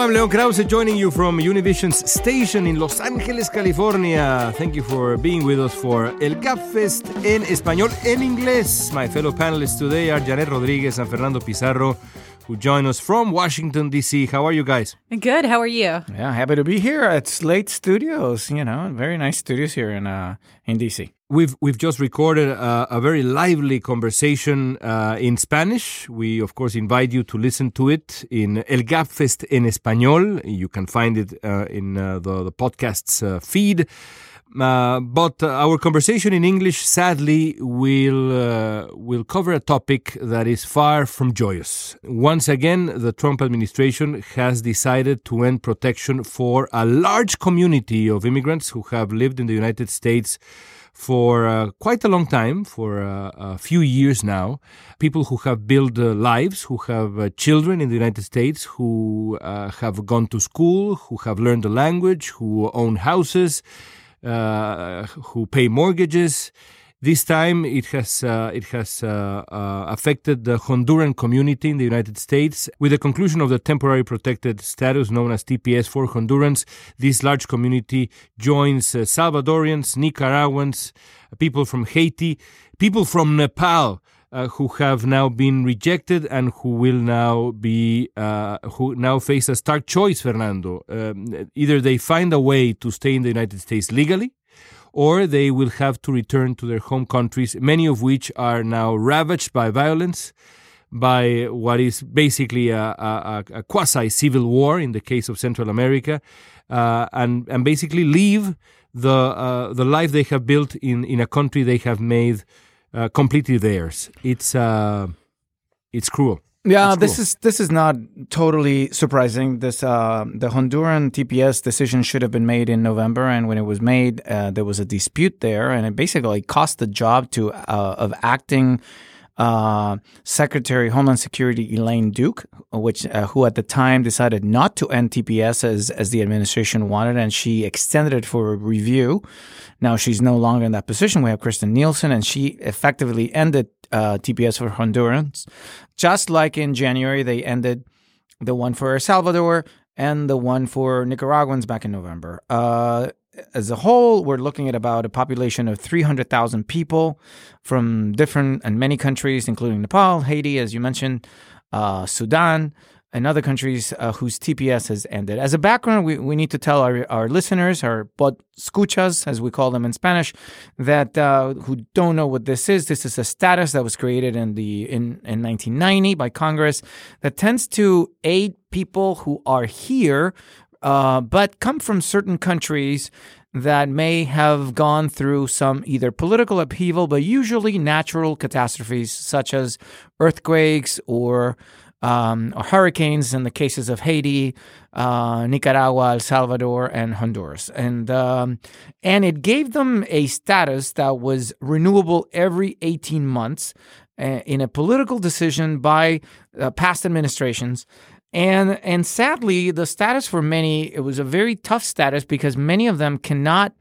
I'm Leon Krauze joining you from Univision's station in Los Angeles, California. Thank you for being with us for El Gabfest en español en inglés. My fellow panelists today are Janet Rodriguez and Fernando Pizarro, who join us from Washington, D.C. How are you guys? Good. How are you? Yeah, happy to be here at Slate Studios. You know, very nice studios here in uh, in DC. We've we've just recorded a, a very lively conversation uh, in Spanish. We of course invite you to listen to it in El Gabfest en español. You can find it uh, in uh, the the podcast's uh, feed. Uh, but uh, our conversation in English, sadly, will will cover a topic that is far from joyous. Once again, the Trump administration has decided to end protection for a large community of immigrants who have lived in the United States for uh, quite a long time, for uh, a few years now. People who have built uh, lives, who have children in the United States, who have gone to school, who have learned the language, who own houses uh, who pay mortgages. This time, it has uh, it has uh, uh, affected the Honduran community in the United States. With the conclusion of the temporary protected status known as TPS for Hondurans, this large community joins uh, Salvadorians, Nicaraguans, people from Haiti, people from Nepal. Uh, who have now been rejected and who will now be uh, who now face a stark choice, Fernando. Um, either they find a way to stay in the United States legally, or they will have to return to their home countries, many of which are now ravaged by violence, by what is basically a, a, a quasi civil war in the case of Central America, uh, and and basically leave the uh, the life they have built in in a country they have made uh, completely theirs. It's uh, it's cruel. Yeah, this is this is not totally surprising. This uh, the Honduran TPS decision should have been made in November, and when it was made, uh, there was a dispute there, and it basically cost the job to uh, of acting uh, Secretary Homeland Security Elaine Duke, which uh, who at the time decided not to end TPS as as the administration wanted, and she extended it for review. Now she's no longer in that position. We have Kirstjen Nielsen, and she effectively ended uh, TPS for Hondurans, just like in January they ended the one for El Salvador and the one for Nicaraguans back in November. Uh, as a whole, we're looking at about a population of 300,000 people from different and many countries, including Nepal, Haiti, as you mentioned, uh, Sudan, and other countries uh, whose TPS has ended. As a background, we, we need to tell our, our listeners, our pod escuchas, as we call them in Spanish, that uh, who don't know what this is, this is a status that was created in the in, in 1990 by Congress that tends to aid people who are here uh, but come from certain countries that may have gone through some either political upheaval, but usually natural catastrophes such as earthquakes or, um, or hurricanes in the cases of Haiti, uh, Nicaragua, El Salvador, and Honduras. And, um, and it gave them a status that was renewable every 18 months uh, in a political decision by uh, past administrations and and sadly, the status for many it was a very tough status because many of them cannot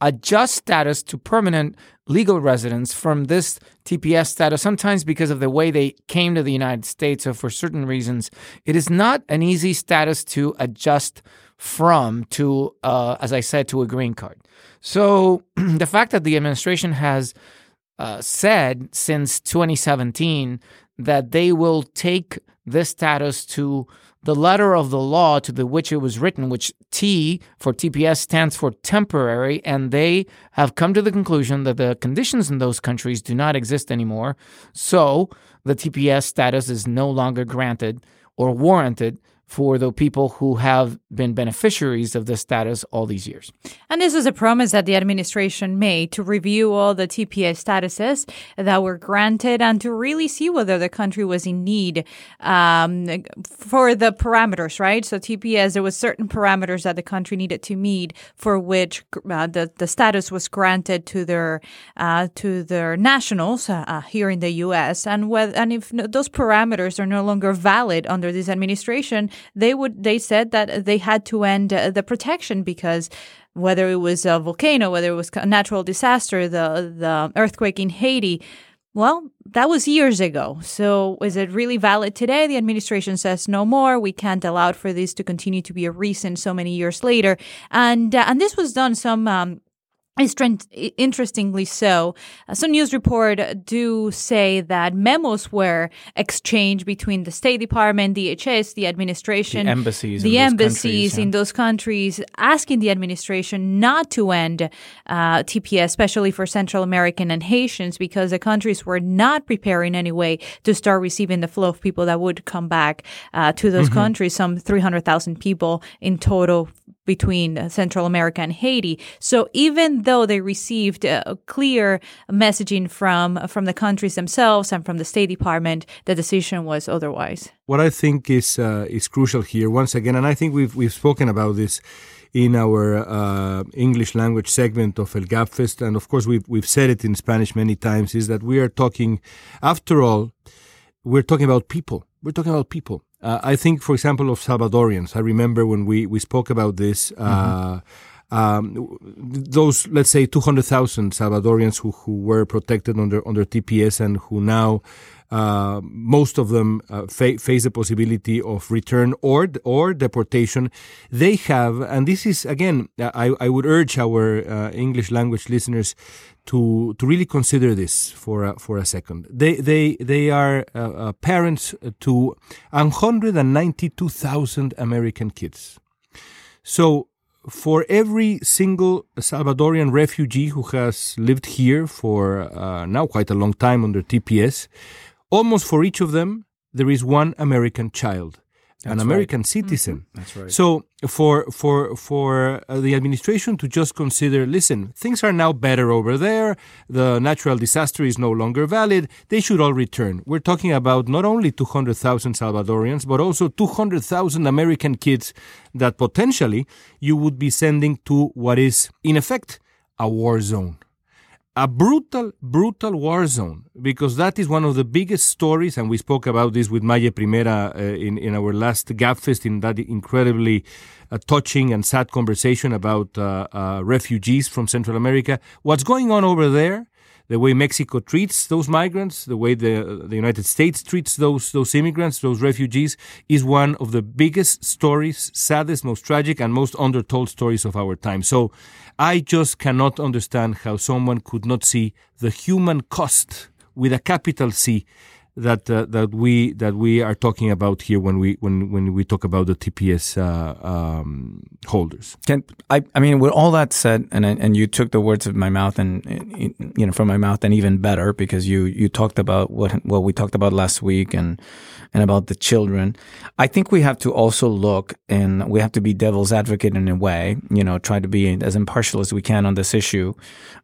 adjust status to permanent legal residence from this TPS status, sometimes because of the way they came to the United States or for certain reasons. It is not an easy status to adjust from to, uh, as I said, to a green card. So the fact that the administration has uh, said since 2017 that they will take this status to the letter of the law to the which it was written, which T for TPS stands for temporary, and they have come to the conclusion that the conditions in those countries do not exist anymore. So the TPS status is no longer granted or warranted for the people who have been beneficiaries of this status all these years. And this is a promise that the administration made to review all the TPS statuses that were granted and to really see whether the country was in need um, for the parameters, right? So TPS, there was certain parameters that the country needed to meet for which uh, the, the status was granted to their uh, to their nationals uh, here in the U.S. And whether, and if those parameters are no longer valid under this administration, they would they said that they had to end uh, the protection because whether it was a volcano, whether it was a natural disaster, the the earthquake in Haiti, Well, that was years ago. So is it really valid today? The administration says no more. We can't allow for this to continue to be a reason so many years later. And uh, and this was done some um, Interestingly so, uh, some news report do say that memos were exchanged between the State Department, DHS, the administration, the embassies, the in embassies yeah. in those countries, asking the administration not to end uh, TPS, especially for Central American and Haitians, because the countries were not preparing any way to start receiving the flow of people that would come back uh, to those mm-hmm. countries. Some 300,000 people in total between Central America and Haiti. So even though they received a clear messaging from from the countries themselves and from the State Department, the decision was otherwise. What I think is uh, is crucial here, once again, and I think we've we've spoken about this in our uh, English language segment of El Gabfest, and of course we've we've said it in Spanish many times, is that we are talking, after all, we're talking about people. We're talking about people. Uh, I think, for example, of Salvadorians. I remember when we, we spoke about this. Uh, mm-hmm. Um, those, let's say, 200,000 Salvadorians who, who were protected under, under TPS and who now uh, most of them uh, fa- face the possibility of return or or deportation. They have, and this is again, I, I would urge our uh, English language listeners to to really consider this for a, for a second. They they they are uh, uh, parents to 192,000 American kids. So for every single Salvadorian refugee who has lived here for uh, now quite a long time under TPS, almost for each of them, there is one American child. That's an American right. citizen. Mm-hmm. That's right. So for for for uh, the administration to just consider, listen, things are now better over there. The natural disaster is no longer valid. They should all return. We're talking about not only 200,000 Salvadorians, but also 200,000 American kids that potentially you would be sending to what is in effect a war zone a brutal, brutal war zone because that is one of the biggest stories, and we spoke about this with Maye Primera uh, in, in our last Gabfest in that incredibly uh, touching and sad conversation about uh, uh, refugees from Central America. What's going on over there? The way Mexico treats those migrants, the way the the United States treats those those immigrants, those refugees, is one of the biggest stories, saddest, most tragic, and most undertold stories of our time. So I just cannot understand how someone could not see the human cost with a capital C that uh, that we that we are talking about here when we when when we talk about the TPS uh, um, holders. Can I? I mean, with all that said, and and you took the words of my mouth and you know from my mouth, and even better because you you talked about what what we talked about last week and and about the children. I think we have to also look and we have to be devil's advocate in a way, you know, try to be as impartial as we can on this issue.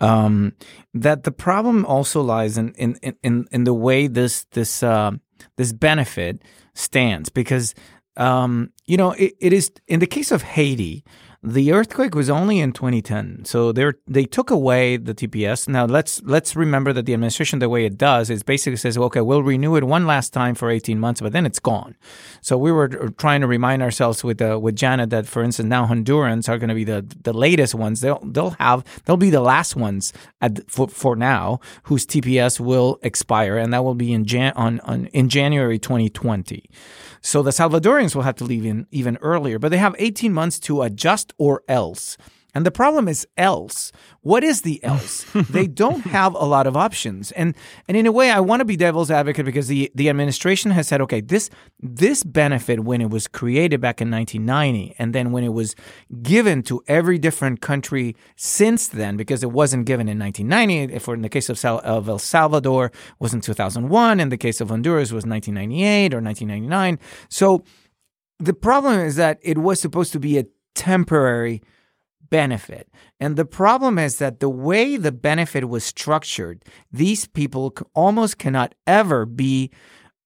Um, that the problem also lies in, in, in, in the way this, this, uh, this benefit stands because, um, you know, it, it is in the case of Haiti, the earthquake was only in 2010, so they they took away the TPS. Now let's let's remember that the administration, the way it does, is basically says, okay, we'll renew it one last time for 18 months, but then it's gone. So we were trying to remind ourselves with uh, with Janet that, for instance, now Hondurans are going to be the the latest ones. They'll they'll have they'll be the last ones at, for for now whose TPS will expire, and that will be in Jan on, on in January 2020. So the Salvadorians will have to leave in even earlier, but they have 18 months to adjust or else. And the problem is else. What is the else? they don't have a lot of options. And and in a way I want to be devil's advocate because the, the administration has said, okay, this this benefit when it was created back in 1990 and then when it was given to every different country since then because it wasn't given in 1990 for in the case of, Sal, of El Salvador was in 2001 in the case of Honduras was 1998 or 1999. So the problem is that it was supposed to be a temporary benefit. And the problem is that the way the benefit was structured, these people almost cannot ever be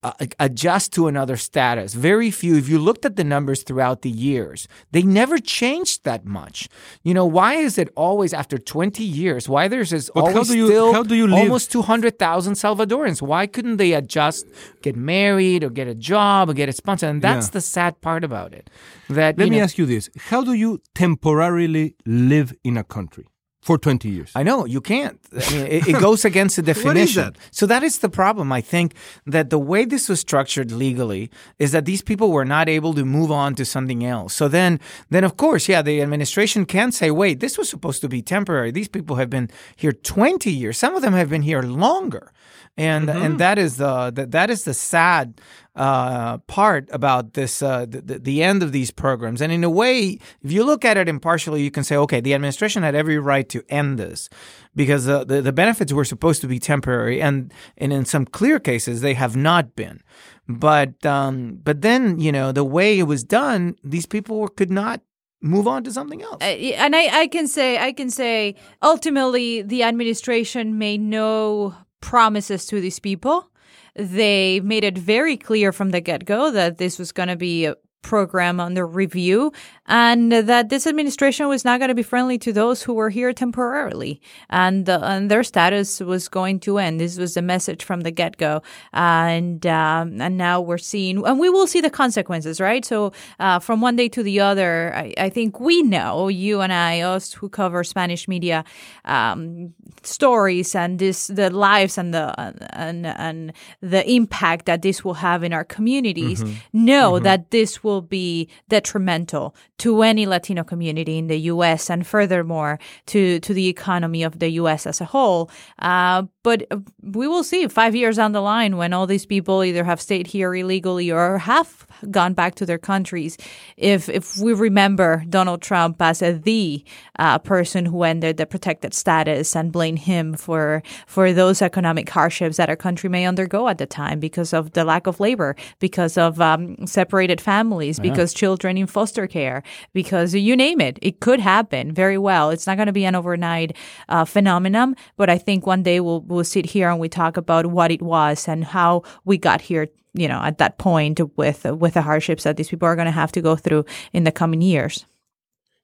uh, adjust to another status. Very few. If you looked at the numbers throughout the years, they never changed that much. You know, why is it always after 20 years? Why there's this but always you, still almost 200,000 Salvadorans? Why couldn't they adjust, get married, or get a job, or get a sponsor? And that's yeah. the sad part about it. That let me know, ask you this: How do you temporarily live in a country? For 20 years. I know you can't. I mean, it, it goes against the definition. that? So that is the problem. I think that the way this was structured legally is that these people were not able to move on to something else. So then, then of course, yeah, the administration can say, "Wait, this was supposed to be temporary. These people have been here 20 years. Some of them have been here longer." And and that is the that, that is the sad uh, part about this uh, the, the end of these programs. And in a way, if you look at it impartially, you can say, okay, the administration had every right to end this because uh, the the benefits were supposed to be temporary, and and in some clear cases they have not been. But um, but then you know the way it was done, these people were, could not move on to something else. Uh, and I, I can say I can say ultimately the administration made no promises to these people. They made it very clear from the get go that this was going to be program under review and that this administration was not going to be friendly to those who were here temporarily and, uh, and their status was going to end. This was the message from the get go. and, um, and now we're seeing, and we will see the consequences, right? So, uh, from one day to the other, I, I, think we know, you and I, us who cover Spanish media, um, stories and this, the lives and the, and, and the impact that this will have in our communities, mm-hmm. know mm-hmm. that this will be detrimental to any Latino community in the U.S. and furthermore to to the economy of the U.S. as a whole. Uh, but we will see five years down the line when all these people either have stayed here illegally or have gone back to their countries. If if we remember Donald Trump as a the uh, person who ended the protected status and blame him for for those economic hardships that our country may undergo at the time because of the lack of labor, because of um, separated families, yeah. because children in foster care, because you name it, it could happen very well. It's not going to be an overnight uh, phenomenon, but I think one day we'll we'll sit here and we talk about what it was and how we got here. You know, at that point with with the hardships that these people are going to have to go through in the coming years.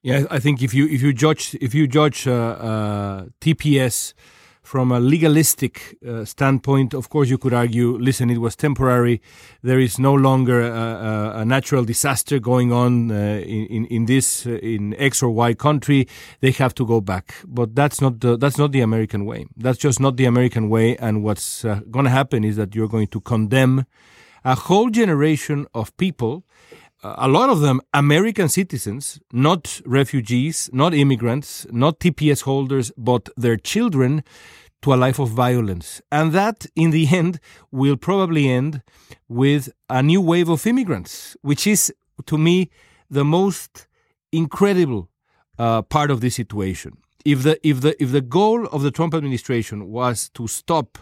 Yeah, I think if you if you judge if you judge uh, uh, TPS from a legalistic uh, standpoint, of course, you could argue, listen, it was temporary. There is no longer a, a natural disaster going on uh, in, in this uh, in X or Y country. They have to go back, but that's not the, that's not the American way. That's just not the American way. And what's uh, going to happen is that you're going to condemn a whole generation of people a lot of them American citizens, not refugees, not immigrants, not TPS holders, but their children to a life of violence. And that, in the end, will probably end with a new wave of immigrants, which is, to me, the most incredible uh, part of this situation. If the, if, the, if the goal of the Trump administration was to stop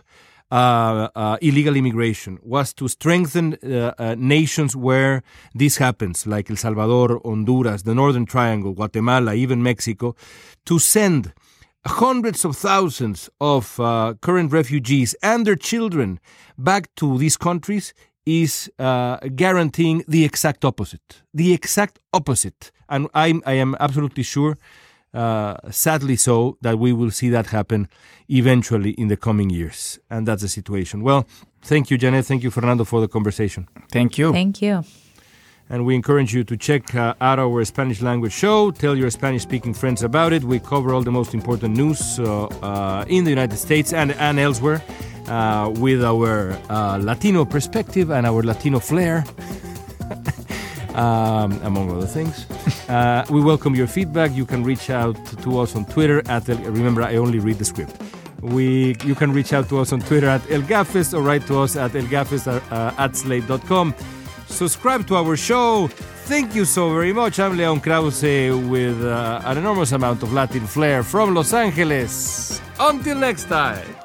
illegal immigration was to strengthen uh, uh, nations where this happens, like El Salvador, Honduras, the Northern Triangle, Guatemala, even Mexico, to send hundreds of thousands of uh, current refugees and their children back to these countries is uh, guaranteeing the exact opposite. The exact opposite. And I'm, I am absolutely sure uh, sadly so, that we will see that happen eventually in the coming years. And that's the situation. Well, thank you, Janet. Thank you, Fernando, for the conversation. Thank you. Thank you. And we encourage you to check uh, out our Spanish language show. Tell your Spanish speaking friends about it. We cover all the most important news uh, uh in the United States and, and elsewhere uh, with our uh, Latino perspective and our Latino flair. um, among other things. Uh, we welcome your feedback. You can reach out to us on Twitter at El, remember I only read the script. We you can reach out to us on Twitter at El Gabfest or write to us at elgabfest uh, at slate.com. Subscribe to our show. Thank you so very much. I'm Leon Krauze with uh, an enormous amount of Latin flair from Los Angeles. Until next time.